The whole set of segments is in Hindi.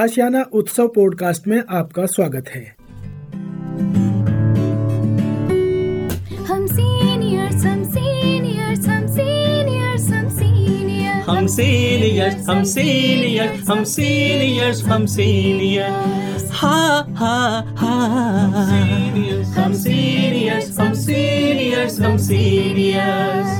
आशियाना उत्सव पॉडकास्ट में आपका स्वागत है। हम सीनियर्स हम सीनियर्स हम सीनियर्स हम सीनियर्स हम सीनियर्स हम सीनियर्स हम सीनियर्स हम सीनियर्स हा हा हा हम सीनियर्स हम सीनियर्स हम सीनियर्स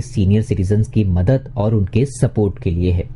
सीनियर सिटीजन की मदद और उनके सपोर्ट के लिए है।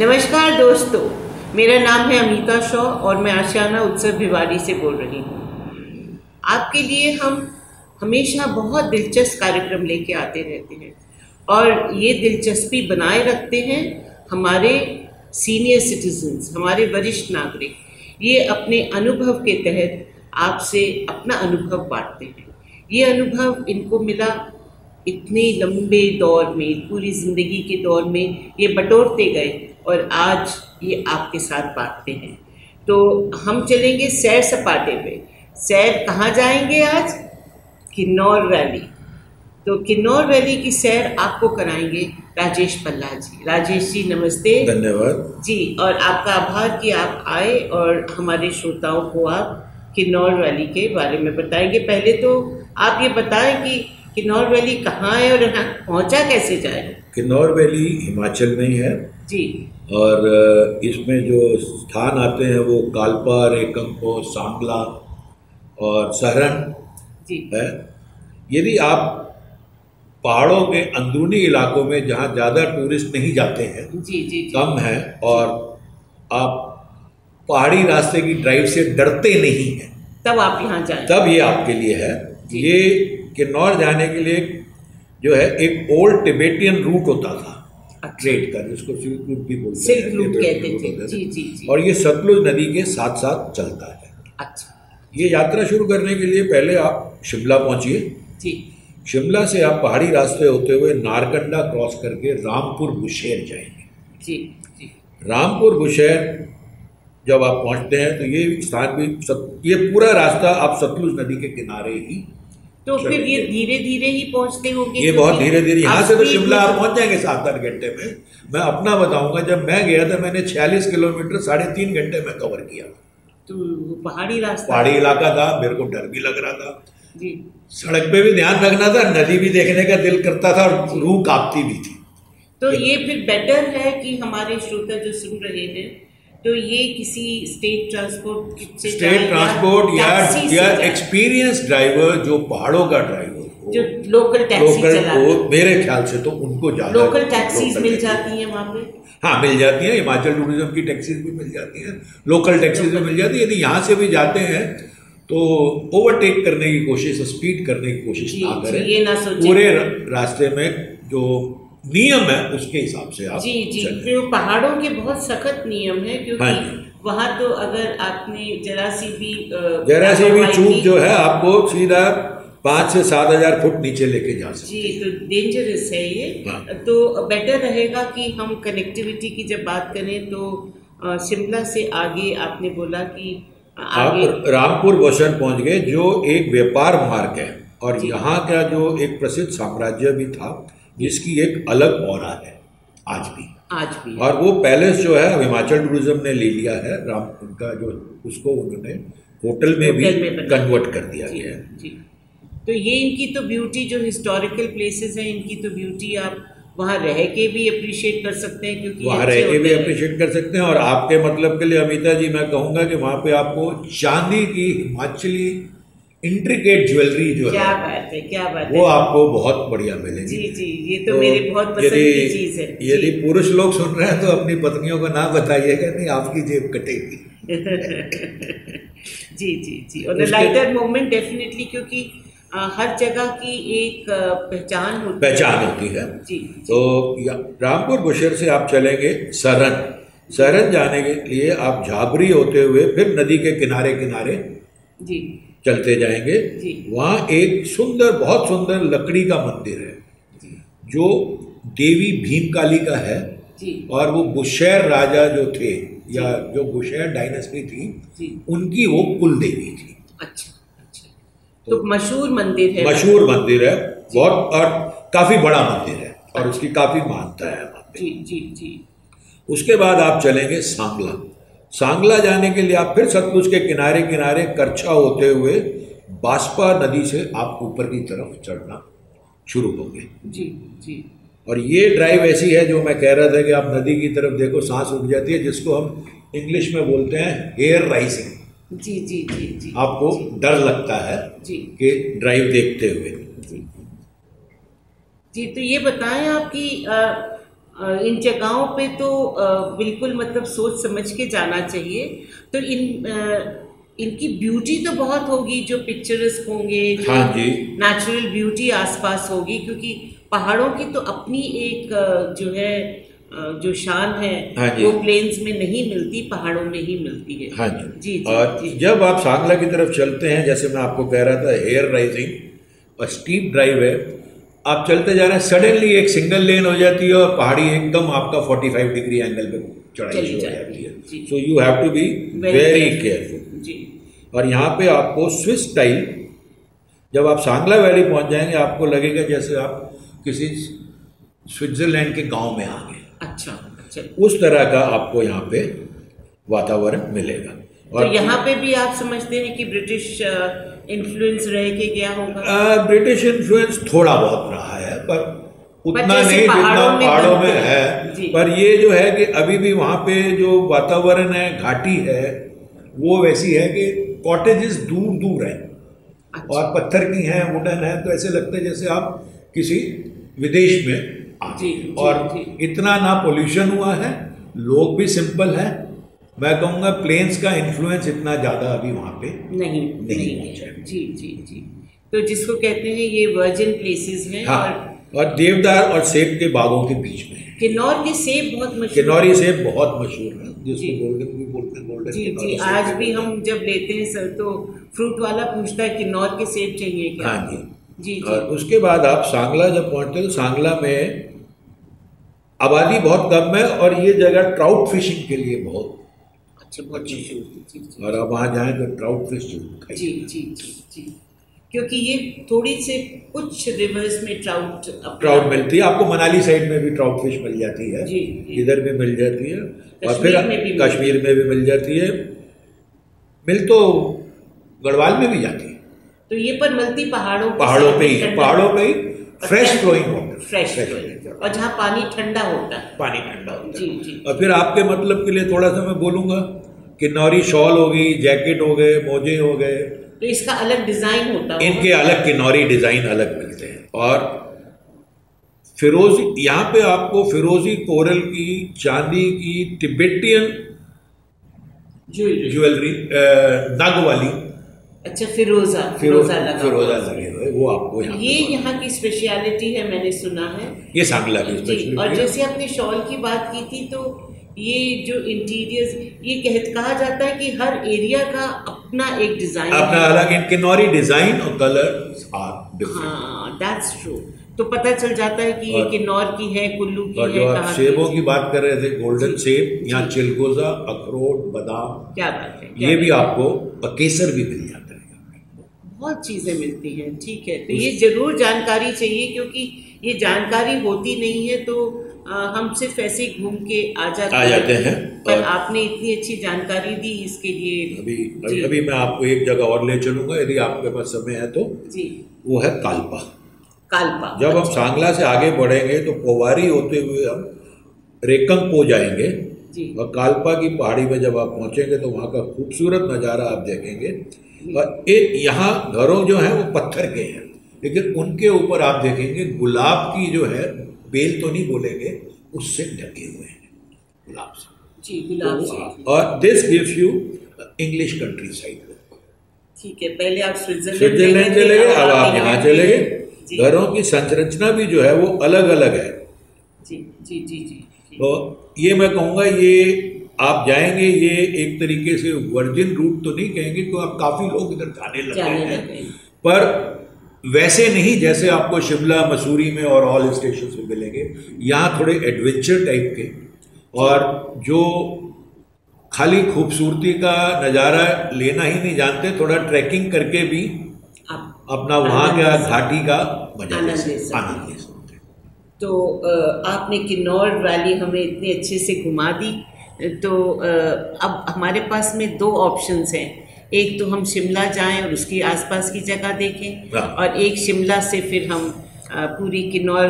नमस्कार दोस्तों, मेरा नाम है अमिता शॉ और मैं आशियाना उत्सव भिवाड़ी से बोल रही हूँ। आपके लिए हम हमेशा बहुत दिलचस्प कार्यक्रम लेके आते रहते हैं और ये दिलचस्पी बनाए रखते हैं हमारे सीनियर सिटीजन्स, हमारे वरिष्ठ नागरिक। ये अपने अनुभव के तहत आपसे अपना अनुभव बांटते हैं। ये अनुभव इनको मिला इतने लंबे दौर में, पूरी ज़िंदगी के दौर में ये बटोरते गए और आज ये आपके साथ बांटते हैं। तो हम चलेंगे सैर सपाटे पे। सैर कहाँ जाएँगे आज? किन्नौर वैली। तो किन्नौर वैली की सैर आपको कराएँगे राजेश पल्ला जी। राजेश जी नमस्ते। धन्यवाद। जी और आपका आभार कि आप आए और हमारे श्रोताओं को आप किन्नौर वैली के बारे में बताएँगे। पहले तो आप ये बताएँ कि किन्नौर वैली कहाँ है और यहाँ पहुँचा कैसे जाए? किन्नौर वैली हिमाचल में ही है। जी। और इसमें जो स्थान आते हैं वो कालपा रेकमपो सांगला और सहरन जी। है। यदि आप पहाड़ों के अंदरूनी इलाकों में जहाँ ज़्यादा टूरिस्ट नहीं जाते हैं जी जी जी। कम है और आप पहाड़ी रास्ते की ड्राइव से डरते नहीं हैं तब आप यहाँ जाए। तब ये आपके लिए है। ये किन्नौर जाने के लिए जो है एक ओल्ड टिबेटियन रूट होता था ट्रेड का जिसको सिल्क रूट भी बोलते सिल्क रूट कहते थे। जी जी जी। और ये सतलुज नदी के साथ साथ चलता है। अच्छा। ये यात्रा शुरू करने के लिए पहले आप शिमला पहुंचिए। जी। शिमला से आप पहाड़ी रास्ते होते हुए नारकंडा क्रॉस करके रामपुर बुशेर जाएँगे। जी जी। रामपुर बुशहर जब आप पहुँचते हैं तो ये स्थान भी सत, ये पूरा रास्ता आप सतलुज नदी के किनारे ही तो फिर ये धीरे धीरे ही पहुँचते होंगे ये बहुत धीरे धीरे यहाँ से तो शिमला आप पहुँच जाएँगे सात आठ घंटे में। मैं अपना बताऊँगा जब मैं गया था मैंने छियालीस किलोमीटर साढ़े तीन घंटे में कवर किया। तो पहाड़ी रास्ता पहाड़ी इलाका था मेरे को डर भी लग रहा था। जी। सड़क पे भी ध्यान रखना था नदी भी देखने का दिल करता था और रूह कांपती भी थी। तो ये फिर बेटर है कि हमारे श्रोता जो सुन रहे हैं तो ये किसी स्टेट ट्रांसपोर्ट स्टेट ट्रांसपोर्ट या या एक्सपीरियंस ड्राइवर जो पहाड़ों का ड्राइवर हो जो लोकल टैक्सी लोकल को मेरे ख्याल से तो उनको ज़्यादा लोकल टैक्सीज मिल जाती हैं वहाँ पे? हाँ मिल जाती है हिमाचल टूरिज़्म की टैक्सीज भी मिल जाती हैं लोकल टैक्सीज भी मिल जाती है। यदि यहाँ से भी जाते हैं तो ओवरटेक करने की कोशिश स्पीड करने की कोशिश ना करें। ये ना पूरे रास्ते में जो नियम है उसके हिसाब से आप जी जी। वो पहाड़ों के बहुत सख्त नियम है हाँ क्योंकि जी। वहाँ तो अगर आपने जरा सी भी जरा सी भी चूक जो है आपको सीधा पाँच से सात हज़ार फुट नीचे लेके जा सकते जी तो डेंजरस है ये। हाँ। तो बेटर रहेगा कि हम कनेक्टिविटी की जब बात करें तो शिमला से आगे आपने बोला कि आगे आप रामपुर वसन पहुँच गए जो एक व्यापार मार्ग है। और यहाँ का जो एक प्रसिद्ध साम्राज्य भी था जिसकी एक अलग औरा है आज भी। आज भी और वो पैलेस जो है अब हिमाचल टूरिज़्म ने ले लिया है राम उनका जो उसको उन्होंने होटल में भी होटल में कन्वर्ट कर दिया गया है। जी। तो ये इनकी तो ब्यूटी जो हिस्टोरिकल प्लेसेस हैं इनकी तो ब्यूटी आप वहाँ रह के भी अप्रिशिएट कर सकते हैं क्योंकि वहाँ रह के भी अप्रिशिएट कर सकते हैं और आपके मतलब के लिए अमिता जी मैं कहूँगा कि वहाँ पे आपको चांदी की हिमाचली इंट्रिकेट ज्वेलरी जो क्या है बात है क्या बात वो है आपको बहुत बढ़िया मिलेगी। जी जी ये तो, तो मेरी बहुत पसंद की चीज़ है। यदि पुरुष लोग सुन रहे हैं तो अपनी पत्नियों को ना बताइएगा नहीं आपकी जेब कटेगी। जी जी जी। और लाइटर मोमेंट डेफिनेटली क्योंकि अ, हर जगह की एक पहचान होती पहचान होती है। जी तो रामपुर बुशर से आप चलेंगे सरन सरन जाने के लिए आप झाबरी होते हुए फिर नदी के किनारे किनारे जी। चलते जाएँगे। वहाँ एक सुंदर बहुत सुंदर लकड़ी का मंदिर है जो। देवी भीमकाली का है और वो बुशैर राजा जो थे या जो बुशैर डायनेस्टी थी उनकी वो कुल देवी थी। अच्छा अच्छा। तो मशहूर मंदिर है। मशहूर मंदिर है बहुत और काफ़ी बड़ा मंदिर है और उसकी काफ़ी मान्यता है जी जी जी। उसके बाद आप चलेंगे सांगला। सांगला जाने के लिए आप फिर सतलुज के किनारे किनारे करछा होते हुए बास्पा नदी से आप ऊपर की तरफ़ चढ़ना शुरू होंगे जी जी। और ये ड्राइव ऐसी है जो मैं कह रहा था कि आप नदी की तरफ़ देखो सांस रुक जाती है जिसको हम इंग्लिश में बोलते हैं हेयर राइजिंग जी जी जी जी। आपको डर लगता है जी। कि ड्राइव देखते हुए। जी। जी तो ये बताएँ आपकी इन जगहों पे तो बिल्कुल मतलब सोच समझ के जाना चाहिए तो इन इनकी ब्यूटी तो बहुत होगी जो पिक्चरस्क होंगे जो हाँ जी। नेचुरल ब्यूटी आसपास होगी क्योंकि पहाड़ों की तो अपनी एक जो है जो शान है हाँ जी। वो प्लेन्स में नहीं मिलती पहाड़ों में ही मिलती है हाँ जी जी जी और जी जब आप सांगला की तरफ़ चलते हैं जैसे मैं आपको कह रहा था हेयर राइजिंग और स्टीप ड्राइव है आप चलते जा रहे हैं सडनली एक सिंगल लेन हो जाती है और पहाड़ी एकदम आपका 45 डिग्री एंगल पे चढ़ाई शुरू हो जाती है, so you have to be very careful और यहाँ पे आपको स्विस स्टाइल जब आप सांगला वैली पहुँच जाएँगे आपको लगेगा जैसे आप किसी स्विट्जरलैंड के गाँव में आ गए। अच्छा अच्छा उस तरह का आपको यहाँ पे वातावरण मिलेगा। और तो यहाँ पे भी आप समझते हैं कि ब्रिटिश इन्फ्लुएंस रह के गया होगा ब्रिटिश इन्फ्लुएंस थोड़ा बहुत रहा है पर उतना नहीं जितना पहाड़ों में में है पर ये जो है कि अभी भी वहाँ पे जो वातावरण है घाटी है वो वैसी है कि कॉटेजेस दूर दूर हैं अच्छा। और पत्थर की हैं वुडन है तो ऐसे लगता है जैसे आप किसी विदेश में जी। जी, और जी। इतना ना पोल्यूशन हुआ है लोग भी सिंपल हैं मैं कहूँगा प्लेन्स का इन्फ्लुएंस इतना ज़्यादा अभी वहाँ पे नहीं नहीं नहीं है। जी जी जी। तो जिसको कहते हैं ये वर्जिन प्लेसेस में और हाँ और और देवदार और सेब के बागों के बीच में। किन्नौर के सेब बहुत मशहूर किन्नौरी सेब बहुत मशहूर है जिसको गोल्डन भी बोलते हैं गोल्डन जी जी आज भी भी हम जब लेते हैं सर तो फ्रूट वाला पूछता है किन्नौर के सेब चाहिए क्या? हाँ जी। जी और उसके बाद आप सांगला जब पहुँचते हो तो सांगला में आबादी बहुत कम है और ये जगह ट्राउट फिशिंग के लिए बहुत और आप वहाँ जाएँ तो ट्राउट फ़िश ज़रूर जी जी जी जी। क्योंकि ये थोड़ी से कुछ रिवर्स में ट्राउट ट्राउट मिलती है। आपको मनाली साइड में भी ट्राउट फ़िश मिल जाती है। जी, जी। इधर भी मिल जाती है। और फिर कश्मीर में भी मिल जाती है। मिल तो गढ़वाल में भी जाती है। तो ये पर मिलती पहाड़ों पहाड़ों पे ही पहाड़ों पे ही फ्रेश फ्लोइंग वाटर फ्रेश और जहाँ पानी ठंडा होता है। पानी ठंडा होता जी है जी। और फिर आपके मतलब के लिए थोड़ा सा मैं बोलूँगा कि नौरी शॉल हो गई जैकेट हो गए मोजे हो गए। तो इसका अलग डिज़ाइन होता होगा। इनके अलग किन्नौरी डिज़ाइन अलग मिलते हैं। और फिरोजी यहाँ पे आपको फिरोजी कोरल की चांदी की तिब्बतियन ज्वेलरी नग वाली। अच्छा फिरोजा फिरोजा लगा फिरोजा लगे हुए वो आपको यहाँ ये यहाँ की स्पेशलिटी है मैंने सुना है। ये सांगला की जी और जैसे आपने शॉल की बात की थी तो ये जो इंटीरियर्स ये कह कहा जाता है कि हर एरिया का अपना एक डिज़ाइन अपना अलग किन्नौरी डिज़ाइन और कलर आर डिफरेंट हाँ दैट्स ट्रू तो पता चल जाता है कि ये किन्नौर की है कुल्लू की और है जो आप सेबों की बात कर रहे थे गोल्डन सेब यहाँ चिलगोजा अखरोट बादाम क्या बात है ये भी आपको केसर भी मिल जाता है। बहुत चीज़ें मिलती हैं ठीक है। तो ये ज़रूर जानकारी चाहिए क्योंकि ये जानकारी होती नहीं है तो अ, हम सिर्फ़ ऐसे ही घूम के आ जाते आ जाते हैं पर आपने इतनी अच्छी जानकारी दी इसके लिए। अभी जी, अभी मैं आपको एक जगह और ले चलूँगा यदि आपके पास समय है तो। जी। वो है कालपा। कालपा जब हम अच्छा, सांगला से आगे बढ़ेंगे तो पोवारी होते हुए हम रेकंग पो जाएँगे। जी। और कालपा की पहाड़ी में जब आप पहुँचेंगे तो वहाँ का खूबसूरत नज़ारा आप देखेंगे। और एक यहाँ घरों जो हैं वो पत्थर के हैं। लेकिन उनके ऊपर आप देखेंगे गुलाब की जो है बेल तो नहीं बोलेंगे उससे ढके हुए हैं गुलाब से जी गुलाब से तो, और this gives you English countryside ठीक है पहले आप स्विट्जरलैंड चले गए अब आप यहाँ चले गए। घरों की संरचना भी जो है वो अलग अलग है। जी जी जी। तो ये मैं कहूँगा ये आप जाएँगे ये एक तरीके से वर्जिन रूट तो नहीं कहेंगे क्योंकि आप काफ़ी लोग इधर जाने लग हैं। पर वैसे नहीं जैसे आपको शिमला मसूरी में और ऑल स्टेशन में मिलेंगे यहाँ थोड़े एडवेंचर टाइप के। और जो खाली खूबसूरती का नज़ारा लेना ही नहीं जानते थोड़ा ट्रैकिंग करके भी आप अपना वहाँ का घाटी का मज़ा आनंद ले सकते हैं। तो आपने किन्नौर वैली हमें इतने अच्छे से घुमा दी। तो अब हमारे पास में दो ऑप्शंस हैं। एक तो हम शिमला जाएँ और उसकी आसपास की जगह देखें हाँ। और एक शिमला से फिर हम पूरी किन्नौर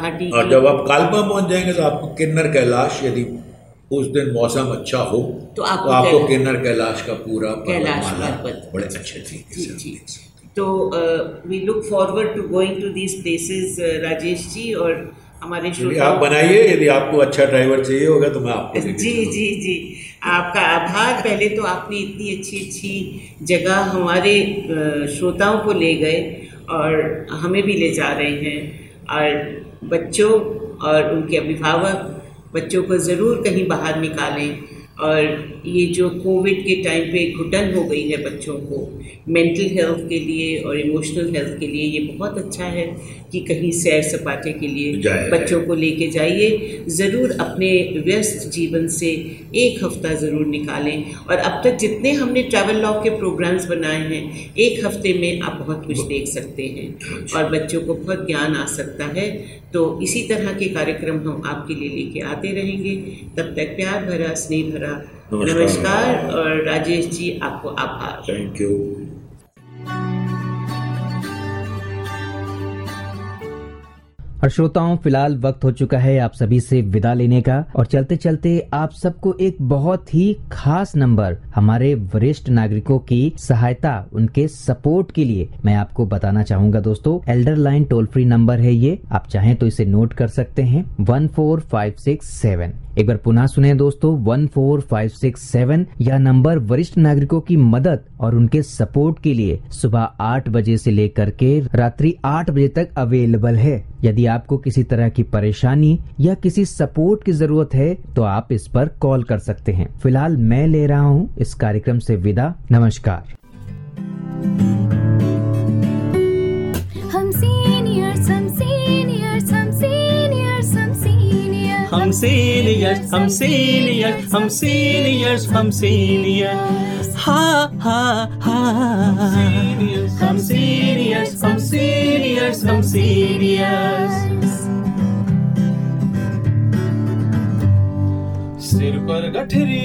घाटी और जब आप कालपा पहुँच जाएँगे तो आपको किन्नर कैलाश यदि उस दिन मौसम अच्छा हो तो आपको तो आपको किन्नर कैलाश का पूरा कैलाश पर्वत। बड़े अच्छे तरीके से जी देख सकते हैं। तो we look forward to going to these places Rajesh ji और हमारे आप बनाइए यदि आपको अच्छा ड्राइवर चाहिए होगा तो मैं आपको जी जी जी आपका आभार। पहले तो आपने इतनी अच्छी अच्छी जगह हमारे श्रोताओं को ले गए और हमें भी ले जा रहे हैं। और बच्चों और उनके अभिभावक बच्चों को ज़रूर कहीं बाहर निकालें। और ये जो कोविड के टाइम पे घुटन हो गई है बच्चों को, मेंटल हेल्थ के लिए और इमोशनल हेल्थ के लिए ये बहुत अच्छा है। कि कहीं सैर सपाटे के लिए बच्चों को लेके जाइए। ज़रूर अपने व्यस्त जीवन से एक हफ़्ता ज़रूर निकालें। और अब तक जितने हमने ट्रैवल लॉग के प्रोग्राम्स बनाए हैं एक हफ़्ते में आप बहुत कुछ देख सकते हैं। और बच्चों को बहुत ज्ञान आ सकता है। तो इसी तरह के कार्यक्रम हम आपके लिए लेके आते रहेंगे। तब तक प्यार भरा स्नेह भरा। नमस्कार। नमस्कार। और राजेश जी आपको आभार। थैंक यू और श्रोताओं, फ़िलहाल वक्त हो चुका है आप सभी से विदा लेने का। और चलते चलते आप सबको एक बहुत ही खास नंबर हमारे वरिष्ठ नागरिकों की सहायता, उनके सपोर्ट के लिए मैं आपको बताना चाहूँगा दोस्तों। Elder line toll free number है ये। आप चाहें तो इसे नोट कर सकते हैं। One four five six seven एक बार पुनः सुने दोस्तों। One four five six seven यह नंबर वरिष्ठ नागरिकों की मदद और उनके सपोर्ट के लिए सुबह आठ बजे से लेकर के रात्रि आठ बजे तक अवेलेबल है। यदि आपको किसी तरह की परेशानी या किसी सपोर्ट की ज़रूरत है तो आप इस पर कॉल कर सकते हैं। फ़िलहाल मैं ले रहा हूँ। इस कार्यक्रम से विदा। नमस्कार। हम सीनियर्स हम सीनियर्स हम सीनियर्स हम सीनियर्स हम सीनियर्स हम सीनियर्स हम सीनियर्स हम सीनियर्स हा हा हा हम सीनियर्स हम सीनियर्स हम सीनियर्स सिर पर गठरी